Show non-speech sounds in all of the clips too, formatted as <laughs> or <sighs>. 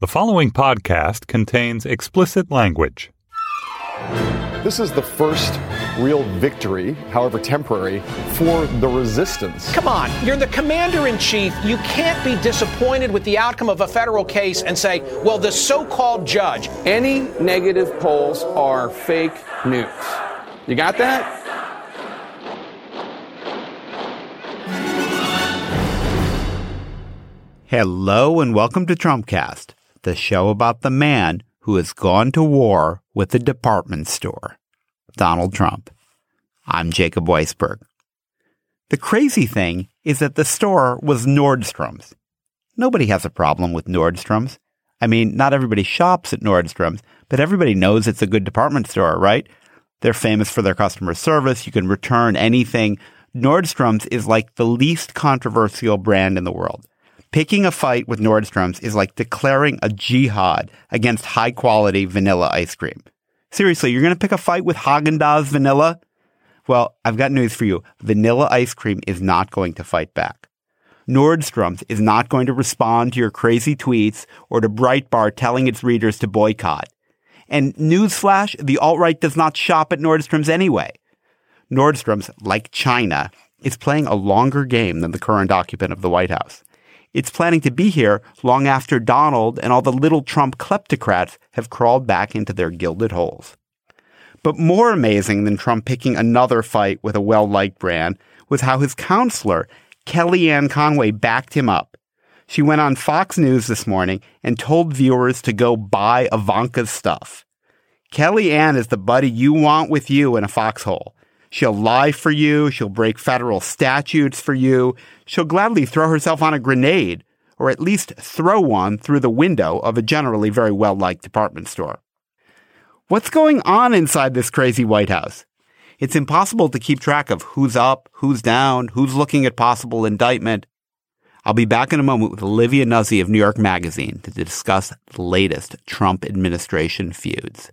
The following podcast contains explicit language. This is the first real victory, however temporary, for the resistance. Come on, you're the commander in chief. You can't be disappointed with the outcome of a federal case and say, well, the so called judge. Any negative polls are fake news. You got that? Hello and welcome to Trumpcast, the show about the man who has gone to war with the department store, Donald Trump. I'm Jacob Weisberg. The crazy thing is that the store was Nordstrom's. Nobody has a problem with Nordstrom's. I mean, not everybody shops at Nordstrom's, but everybody knows it's a good department store, right? They're famous for their customer service. You can return anything. Nordstrom's is like the least controversial brand in the world. Picking a fight with Nordstrom's is like declaring a jihad against high quality vanilla ice cream. Seriously, you're going to pick a fight with Haagen-Dazs vanilla? Well, I've got news for you. Vanilla ice cream is not going to fight back. Nordstrom's is not going to respond to your crazy tweets or to Breitbart telling its readers to boycott. And newsflash, the alt-right does not shop at Nordstrom's anyway. Nordstrom's, like China, is playing a longer game than the current occupant of the White House. It's planning to be here long after Donald and all the little Trump kleptocrats have crawled back into their gilded holes. But more amazing than Trump picking another fight with a well-liked brand was how his counselor, Kellyanne Conway, backed him up. She went on Fox News this morning and told viewers to go buy Ivanka's stuff. Kellyanne is the buddy you want with you in a foxhole. She'll lie for you. She'll break federal statutes for you. She'll gladly throw herself on a grenade, or at least throw one through the window of a generally very well liked department store. What's going on inside this crazy White House? It's impossible to keep track of who's up, who's down, who's looking at possible indictment. I'll be back in a moment with Olivia Nuzzi of New York Magazine to discuss the latest Trump administration feuds.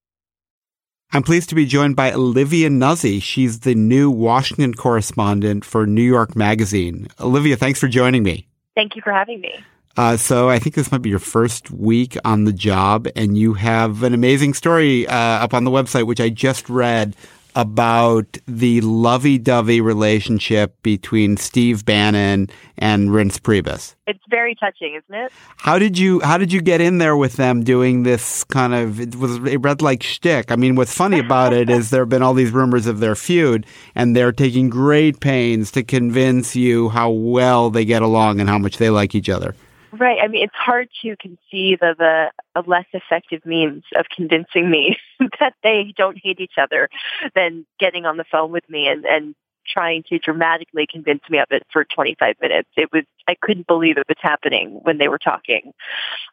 I'm pleased to be joined by Olivia Nuzzi. She's the new Washington correspondent for New York Magazine. Olivia, thanks for joining me. Thank you for having me. Uh, so I think this might be your first week on the job, and you have an amazing story uh, up on the website, which I just read about the lovey-dovey relationship between Steve Bannon and Reince Priebus. It's very touching, isn't it? How did you How did you get in there with them doing this kind of? It was it read like shtick. I mean, what's funny about it is there have been all these rumors of their feud, and they're taking great pains to convince you how well they get along and how much they like each other. Right. I mean, it's hard to conceive of a, a less effective means of convincing me <laughs> that they don't hate each other than getting on the phone with me and, and trying to dramatically convince me of it for 25 minutes. It was I couldn't believe it was happening when they were talking.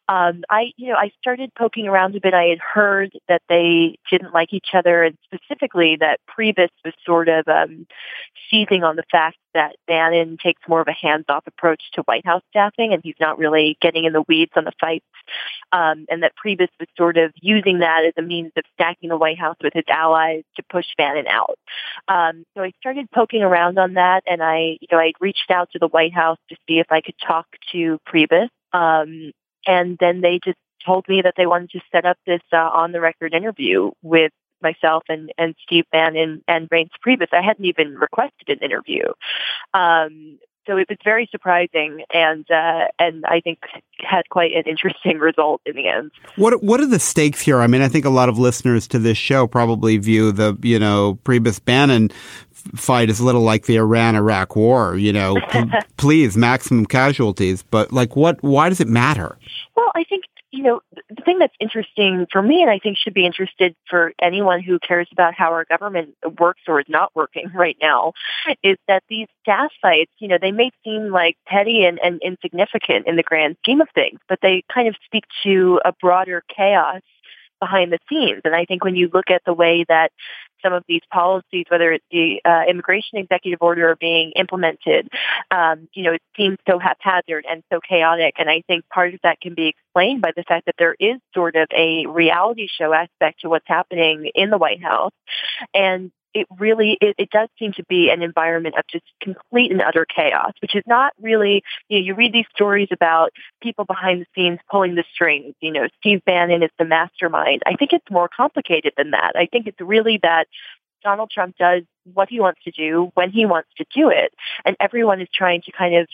Um, I, you know, I started poking around a bit. I had heard that they didn't like each other, and specifically that Priebus was sort of um, seizing on the fact that Bannon takes more of a hands-off approach to White House staffing, and he's not really getting in the weeds on the fights, um, and that Priebus was sort of using that as a means of stacking the White House with his allies to push Bannon out. Um, so I started poking around on that, and I, you know, I reached out to the White House to see if I could talk to Priebus, um, and then they just told me that they wanted to set up this uh, on-the-record interview with myself and, and Steve Bannon and Reince Priebus. I hadn't even requested an interview. Um, so it was very surprising and uh, and I think had quite an interesting <laughs> result in the end. What what are the stakes here? I mean, I think a lot of listeners to this show probably view the you know Priebus Bannon fight as a little like the Iran Iraq war. You know, <laughs> please maximum casualties, but like what? Why does it matter? Well, I think you know, the thing that's interesting for me, and I think should be interested for anyone who cares about how our government works or is not working <laughs> right now, is that these staff fights, you know, they may seem like petty and, and insignificant in the grand scheme of things, but they kind of speak to a broader chaos behind the scenes. And I think when you look at the way that some of these policies, whether it's the uh, immigration executive order are being implemented, um, you know, it seems so haphazard and so chaotic. And I think part of that can be explained by the fact that there is sort of a reality show aspect to what's happening in the White House. And it really it, it does seem to be an environment of just complete and utter chaos, which is not really you know you read these stories about people behind the scenes pulling the strings. You know, Steve Bannon is the mastermind. I think it's more complicated than that. I think it's really that Donald Trump does what he wants to do when he wants to do it, and everyone is trying to kind of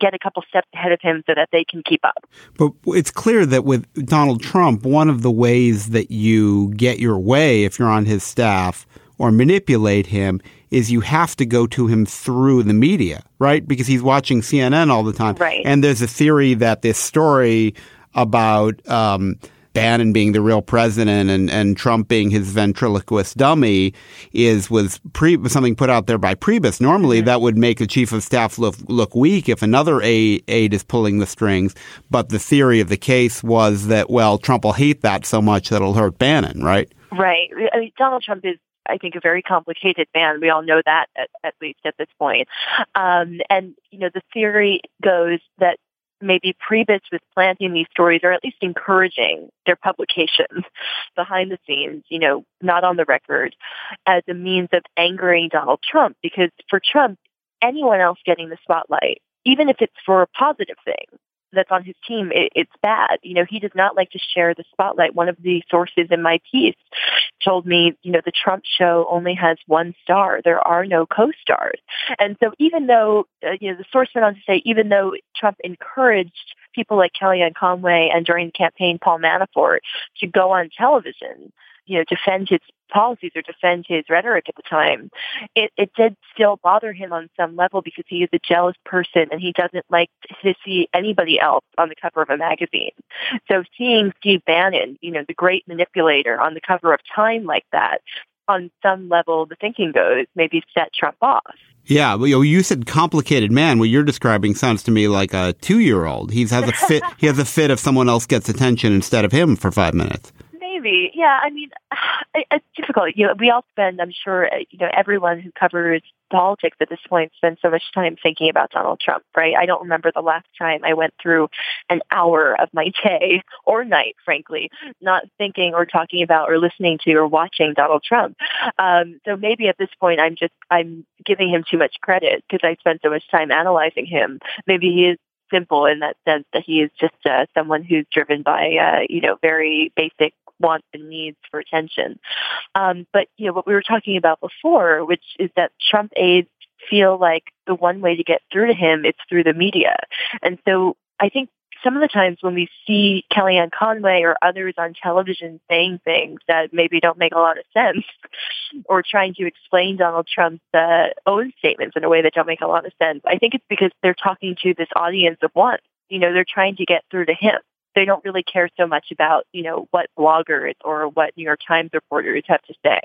get a couple steps ahead of him so that they can keep up. But it's clear that with Donald Trump, one of the ways that you get your way if you're on his staff or manipulate him is you have to go to him through the media, right? Because he's watching CNN all the time. Right. And there's a theory that this story about um, Bannon being the real president and, and Trump being his ventriloquist dummy is was pre, something put out there by Priebus. Normally, mm-hmm. that would make the chief of staff look look weak if another aide, aide is pulling the strings. But the theory of the case was that well, Trump will hate that so much that it'll hurt Bannon, right? Right. I mean, Donald Trump is I think, a very complicated man. We all know that at, at least at this point. Um, and, you know, the theory goes that maybe Priebus was planting these stories or at least encouraging their publications <laughs> behind the scenes, you know, not on the record, as a means of angering Donald Trump. Because for Trump, anyone else getting the spotlight, even if it's for a positive thing, that's on his team, it, it's bad. You know, he does not like to share the spotlight. One of the sources in my piece told me, you know, the Trump show only has one star. There are no co-stars. And so even though, uh, you know, the source went on to say, even though Trump encouraged people like Kellyanne Conway and during the campaign Paul Manafort to go on television, you know, defend his policies or defend his rhetoric at the time, it, it did still bother him on some level because he is a jealous person and he doesn't like to see anybody else on the cover of a magazine. So seeing Steve Bannon, you know, the great manipulator on the cover of Time like that, on some level, the thinking goes, maybe set Trump off. Yeah, well, you said complicated man. What you're describing sounds to me like a two year old. He has a <laughs> fit. he has a fit if someone else gets attention instead of him for five minutes. Yeah. I mean, <sighs> it's difficult. You know, we all spend, I'm sure, uh, you know, everyone who covers politics at this point spends so much time thinking about Donald Trump, right? I don't remember the last time I went through an hour of my <laughs> day or night, frankly, not thinking or talking about or listening to or watching Donald Trump. Um, so maybe at this point, I'm just I'm giving him too much credit because I spent so much time analyzing him. Maybe he is simple in that sense that he is just uh, someone who's driven by uh, you know very basic wants and needs for attention. Um, but you know what we were talking about before, which is that Trump aides feel like the one way to get through to him is through the media, and so I think some of the times when we see Kellyanne Conway or others on television saying things that maybe don't make a lot of sense <laughs> or trying to explain Donald Trump's uh, own statements in a way that don't make a lot of sense, I think it's because they're talking to this audience of one You know, they're trying to get through to him. They don't really care so much about, you know, what bloggers or what New York Times reporters have to say.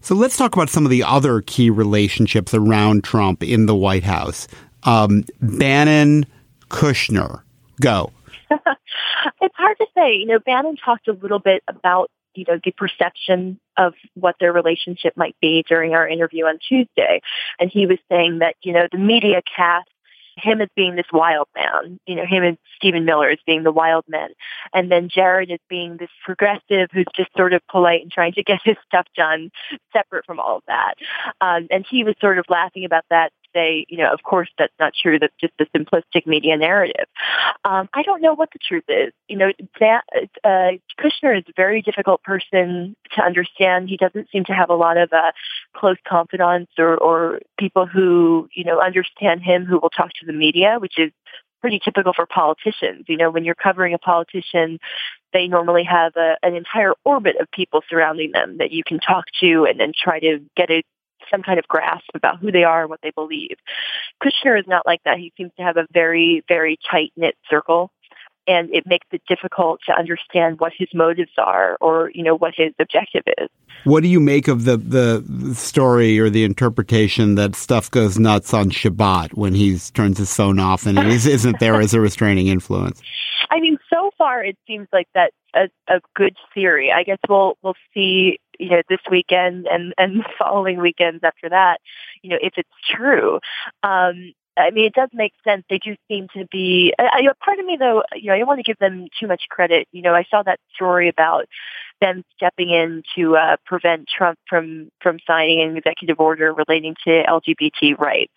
So let's talk about some of the other key relationships around Trump in the White House. Um, Bannon, Kushner, go. <laughs> it's hard to say. You know, Bannon talked a little bit about you know, the perception of what their relationship might be during our interview on Tuesday. And he was saying that, you know, the media cast him as being this wild man, you know, him and Stephen Miller as being the wild men. And then Jared as being this progressive who's just sort of polite and trying to get <laughs> his stuff done separate from all of that. Um, and he was sort of laughing about that say, you know, of course that's not true. That's just a simplistic media narrative. Um, I don't know what the truth is. You know, that, uh, Kushner is a very difficult person to understand. He doesn't seem to have a lot of uh, close confidants or, or people who, you know, understand him who will talk to the media, which is pretty typical for politicians. You know, when you're covering a politician, they normally have a, an entire orbit of people surrounding them that you can talk to and then try to get a some kind of grasp about who they are and what they believe. Kushner is not like that. He seems to have a very, very tight knit circle and it makes it difficult to understand what his motives are or you know what his objective is. What do you make of the the story or the interpretation that stuff goes nuts on Shabbat when he turns his phone off and is, isn't there as a restraining influence? <laughs> I mean, so far it seems like that's a, a good theory. I guess we'll we'll see you know this weekend and and <laughs> following weekends after that you know if it's true um I mean, it does make sense. They do seem to be. I, I, part of me, though, you know, I don't want to give them too much credit. You know, I saw that story about them stepping in to uh, prevent Trump from from signing an executive order relating to LGBT rights.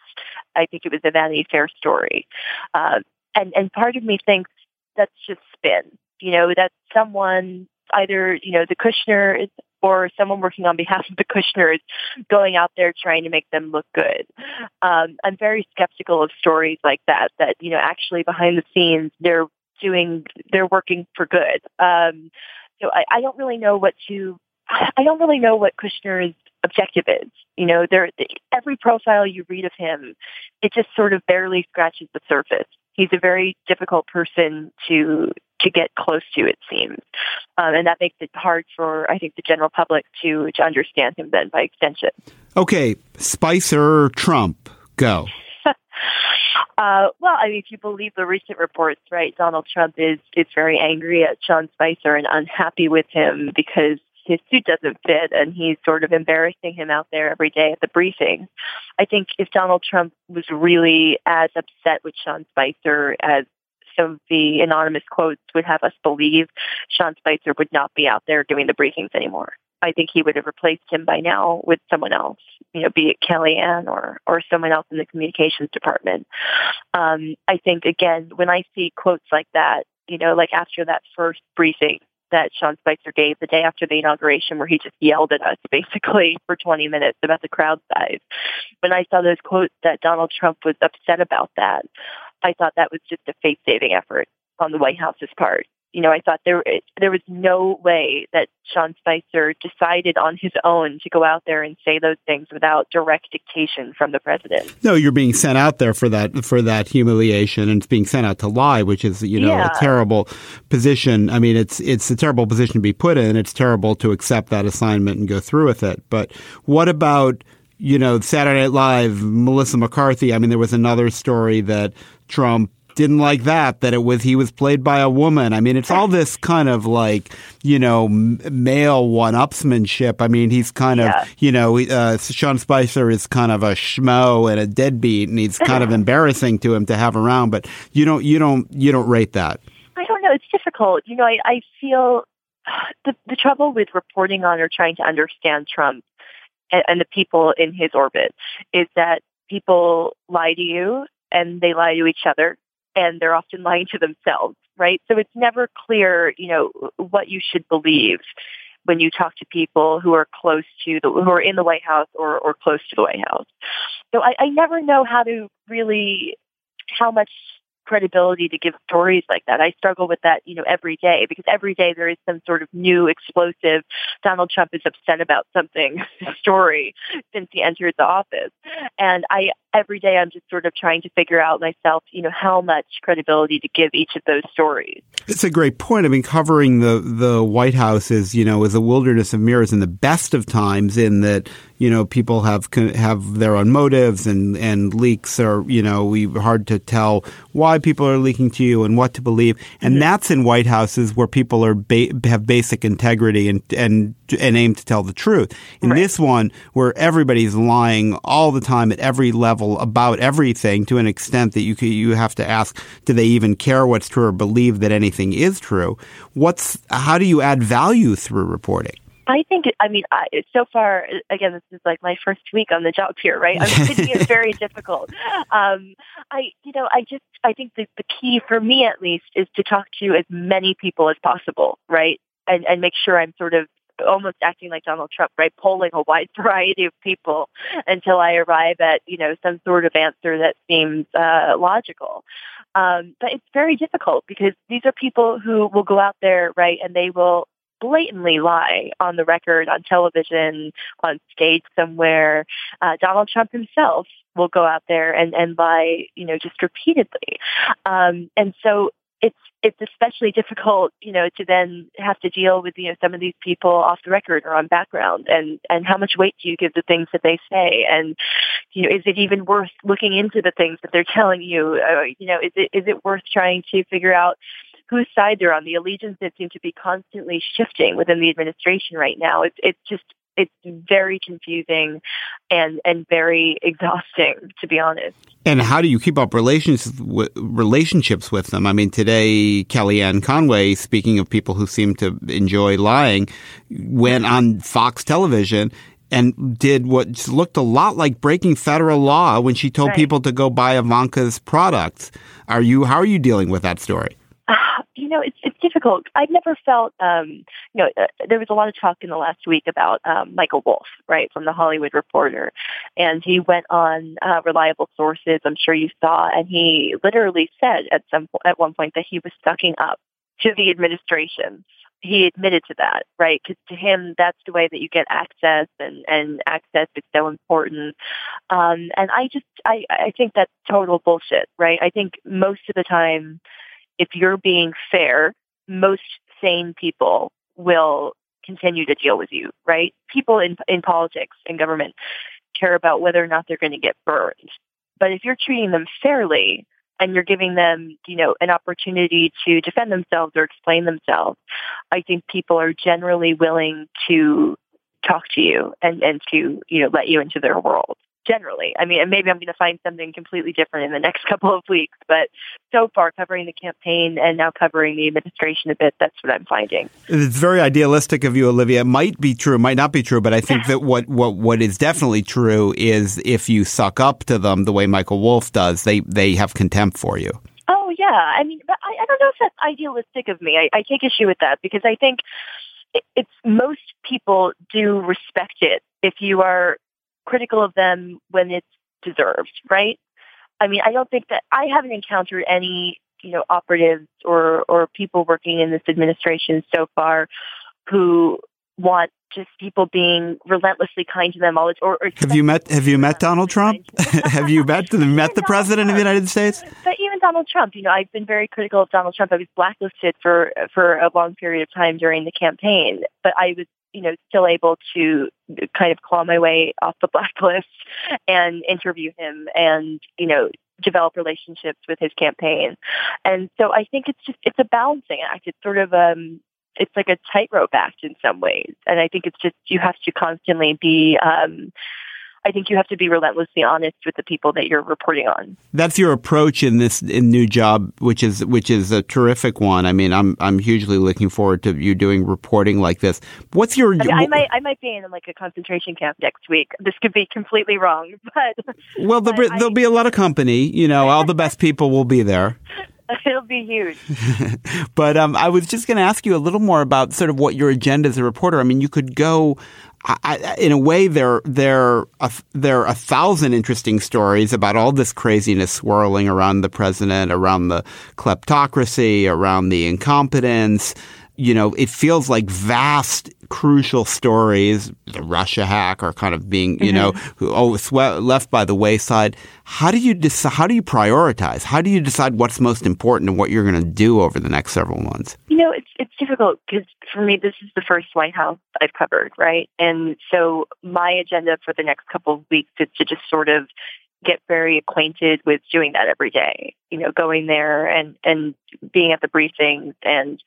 I think it was a Vanity Fair story, uh, and and part of me thinks that's just spin. You know, that someone either you know the Kushner or someone working on behalf of the Kushners going out there trying to make them look good. Um, I'm very skeptical of stories like that, that, you know, actually behind the scenes, they're doing, they're working for good. Um, so I, I don't really know what to, I don't really know what Kushner's objective is. You know, there, every profile you read of him, it just sort of barely scratches the surface. He's a very difficult person to to get close to, it seems. Um, and that makes it hard for, I think, the general public to, to understand him then by extension. Okay, Spicer Trump, go. <laughs> Uh, well, I mean, if you believe the recent reports, right, Donald Trump is is very angry at Sean Spicer and unhappy with him because his suit doesn't fit and he's sort of embarrassing him out there every day at the briefing. I think if Donald Trump was really as upset with Sean Spicer as some of the anonymous quotes would have us believe Sean Spicer would not be out there doing the briefings anymore. I think he would have replaced him by now with someone else, you know, be it Kellyanne or or someone else in the communications department. Um, I think again, when I see quotes like that, you know, like after that first briefing that Sean Spicer gave the day after the inauguration, where he just yelled at us <laughs> basically for 20 minutes about the crowd size. When I saw those quotes that Donald Trump was upset about that, I thought that was just a face saving effort on the White House's part. You know, I thought there there was no way that Sean Spicer decided on his own to go out there and say those things without direct dictation from the president. No, you're being sent out there for that for that humiliation, and it's being sent out to lie, which is you know yeah. a terrible position. I mean, it's it's a terrible position to be put in. It's terrible to accept that assignment and go through with it. But what about you know Saturday Night Live, Melissa McCarthy? I mean, there was another story that Trump didn't like that that it was he was played by a woman. I mean, it's all this kind of like you know male one-upsmanship. I mean, he's kind of you know uh, Sean Spicer is kind of a schmo and a deadbeat, and he's kind of <laughs> embarrassing to him to have around. But you don't you don't you don't rate that. I don't know. It's difficult. You know, I, I feel <sighs> the the trouble with reporting on or trying to understand Trump and, and the people in his orbit is that people lie to you and they lie to each other and they're often lying to themselves, right? So it's never clear, you know, what you should believe when you talk to people who are close to the, who are in the White House or, or close to the White House. So I, I never know how to really, how much credibility to give stories like that. I struggle with that, you know, every day because every day there is some sort of new explosive Donald Trump is upset about something <laughs> story since he entered the office. And I every day I'm just sort of trying to figure out myself, you know, how much credibility to give each of those stories. It's a great point. I mean, covering the, the White House is, you know, is a wilderness of mirrors in the best of times in that, you know, people have have their own motives and, and leaks are, you know, we hard to tell why people are leaking to you and what to believe. And mm-hmm. that's in White Houses where people are ba- have basic integrity and, and, and aim to tell the truth. In right. this one, where everybody's lying all the time at every level about everything to an extent that you you have to ask, do they even care what's true or believe that anything is true? What's how do you add value through reporting? I think, I mean, I, so far, again, this is like my first week on the job here, right? I'm finding it <laughs> very difficult. Um, I, you know, I just, I think the, the key for me at least is to talk to as many people as possible, right? And, and make sure I'm sort of almost acting like Donald Trump, right? Polling a wide <laughs> variety of people until I arrive at, you know, some sort of answer that seems uh, logical. Um, but it's very difficult because these are people who will go out there, right, and they will blatantly lie on the record, on television, on stage somewhere. Uh, Donald Trump himself will go out there and, and lie, you know, just repeatedly. Um, and so it's it's especially difficult, you know, to then have to deal with you know some of these people off the record or on background, and and how much weight do you give the things that they say, and you know, is it even worth looking into the things that they're telling you? Uh, you know, is it is it worth trying to figure out whose side they're on? The allegiances seem to be constantly shifting within the administration right now. It's it's just it's very confusing and and very exhausting to be honest. And how do you keep up relations relationships with them? I mean, today Kellyanne Conway, speaking of people who seem to enjoy lying, went on Fox Television and did what looked a lot like breaking federal law when she told right. people to go buy Ivanka's products. Are you how are you dealing with that story? <sighs> you know, it's it's difficult. I've never felt, um, you know, uh, there was a lot of talk in the last week about um, Michael Wolff, right, from the Hollywood Reporter, and he went on uh, reliable sources. I'm sure you saw, and he literally said at some at one point that he was sucking up to the administration. He admitted to that, right? Because to him, that's the way that you get access, and and access is so important. Um, and I just, I I think that's total bullshit, right? I think most of the time if you're being fair, most sane people will continue to deal with you, right? People in, in politics and government care about whether or not they're going to get burned. But if you're treating them fairly and you're giving them, you know, an opportunity to defend themselves or explain themselves, I think people are generally willing to talk to you and, and to, you know, let you into their world generally. I mean, and maybe I'm going to find something completely different in the next <laughs> couple of weeks, but so far covering the campaign and now covering the administration a bit, that's what I'm finding. It's very idealistic of you, Olivia. It might be true, it might not be true, but I think that what, what, what is definitely true is if you suck up to them the way Michael Wolff does, they, they have contempt for you. Oh, yeah. I mean, but I, I don't know if that's idealistic of me. I, I take issue with that because I think it's most people do respect it if you are critical of them when it's deserved, right? I mean, I don't think that I haven't encountered any, you know, operatives or or people working in this administration so far who want just people being relentlessly kind to them all the or, or have you met have you met Donald Trump? <laughs> have you met the met the <laughs> president of the United States? But Donald Trump, you know, I've been very critical of Donald Trump. I was blacklisted for for a long period of time during the campaign, but I was you know, still able to kind of claw my way off the <laughs> blacklist and interview him and, you know, develop relationships with his campaign. And so I think it's just, it's a balancing act. It's sort of, um, it's like a tightrope act in some ways. And I think it's just, you have to constantly be, um, I think you have to be relentlessly honest with the people that you're reporting on. That's your approach in this in new job, which is which is a terrific one. I mean, I'm I'm hugely looking forward to you doing reporting like this. What's your? I, mean, I might I might be in like a concentration camp next week. This could be completely wrong, <laughs> but well, there'll, there'll be a lot of company. You know, all the best people will be there. <laughs> <laughs> It'll be huge. <laughs> but um, I was just going to ask you a little more about sort of what your agenda as a reporter. I mean, you could go I, in a way, there there there are a thousand interesting stories about all this craziness swirling around the president, around the kleptocracy, around the incompetence. You know, it feels like vast crucial stories, the Russia hack, are kind of being, you know, Mm-hmm. oh, swe- left by the wayside. How do you decide? How do you prioritize? How do you decide what's most important and what you're going to do over the next several months? You know, it's it's difficult because for me, this is the first White House I've covered, right? And so my agenda for the next couple of weeks is to just sort of get very acquainted with doing that every day. You know, going there and and being at the briefings and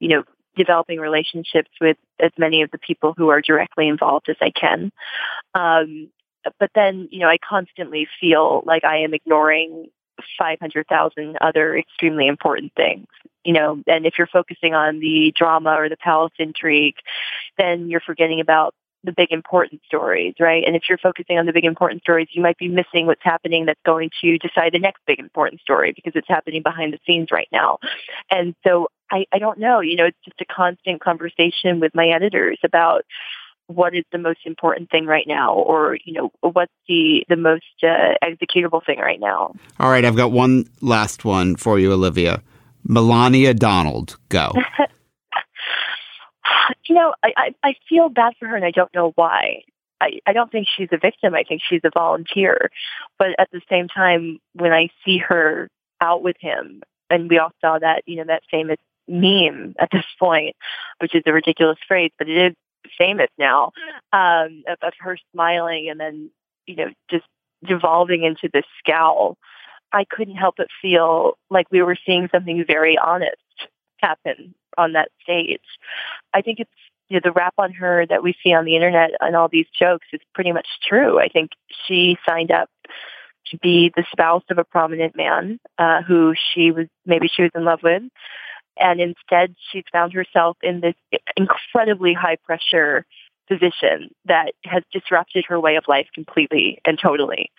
you know developing relationships with as many of the people who are directly involved as I can. Um, but then, you know, I constantly feel like I am ignoring 500,000 other extremely important things. You know, and if you're focusing on the drama or the palace intrigue, then you're forgetting about the big important stories, right? And if you're focusing on the big important stories, you might be missing what's happening that's going to decide the next big important story because it's happening behind the scenes right now. And so I, I don't know, you know, it's just a constant conversation with my editors about what is the most important thing right now or you know what's the the most uh, executable thing right now All right, I've got one last one for you, Olivia. Melania Donald, go. <laughs> you know I, I i feel bad for her and i don't know why I, I don't think she's a victim. I think she's a volunteer. But at the same time, when I see her out with him, and we all saw that, you know, that famous meme at this point, which is a ridiculous phrase, but it is famous now, um, of, of her smiling and then, you know, just devolving into this scowl. I couldn't help but feel like we were seeing something very honest happen on that stage. I think it's you know, the rap on her that we see on the internet and all these jokes is pretty much true. I think she signed up to be the spouse of a prominent man uh, who she was maybe she was in love with, and instead she's found herself in this incredibly high pressure position that has disrupted her way of life completely and totally.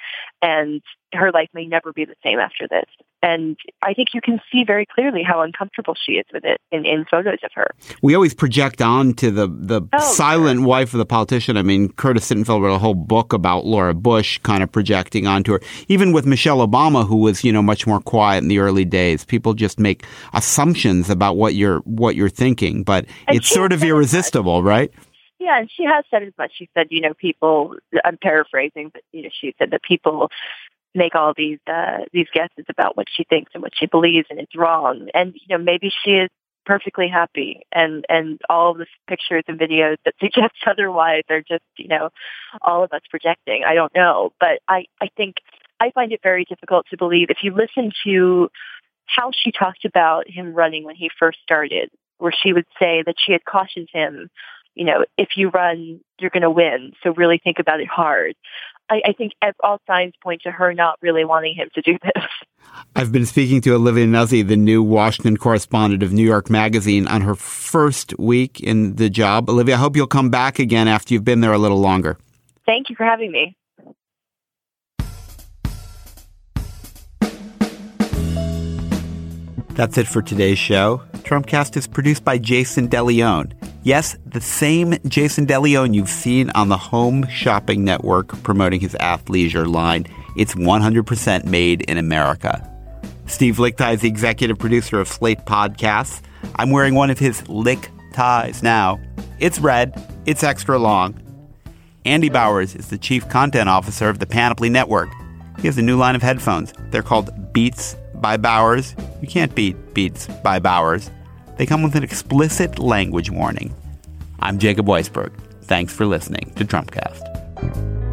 And her life may never be the same after this. And I think you can see very clearly how uncomfortable she is with it in, in photos of her. We always project on to the, the Oh, silent wife of the politician. I mean, Curtis Sittenfeld wrote a whole book about Laura Bush kind of projecting onto her. Even with Michelle Obama, who was, you know, much more quiet in the early days, people just make assumptions about what you're, what you're thinking, but And it's sort of irresistible, right? Yeah, and she has said as much. She said, you know, people. I'm paraphrasing, but you know, she said that people make all these uh, these guesses about what she thinks and what she believes, and it's wrong. And you know, maybe she is perfectly happy, and and all the pictures and videos that <laughs> suggest otherwise are just you know, all of us projecting. I don't know, but I I think I find it very difficult to believe if you listen to how she talked about him running when he first started, where she would say that she had cautioned him you know, if you run, you're going to win. So really think about it hard. I, I think all signs point to her not really wanting him to do <laughs> this. I've been speaking to Olivia Nuzzi, the new Washington correspondent of New York Magazine, on her first week in the job. Olivia, I hope you'll come back again after you've been there a little longer. Thank you for having me. That's it for today's show. Trumpcast is produced by Jason DeLeon. Yes, the same Jason DeLeon you've seen on the Home Shopping Network promoting his athleisure line. It's 100% made in America. Steve Lickteig is the executive producer of Slate Podcasts. I'm wearing one of his Lick ties now. It's red, it's extra long. Andy Bowers is the chief content officer of the Panoply Network. He has a new line of headphones. They're called Beats by Bowers. You can't beat Beats by Bowers. They come with an explicit language warning. I'm Jacob Weisberg. Thanks for listening to Trumpcast.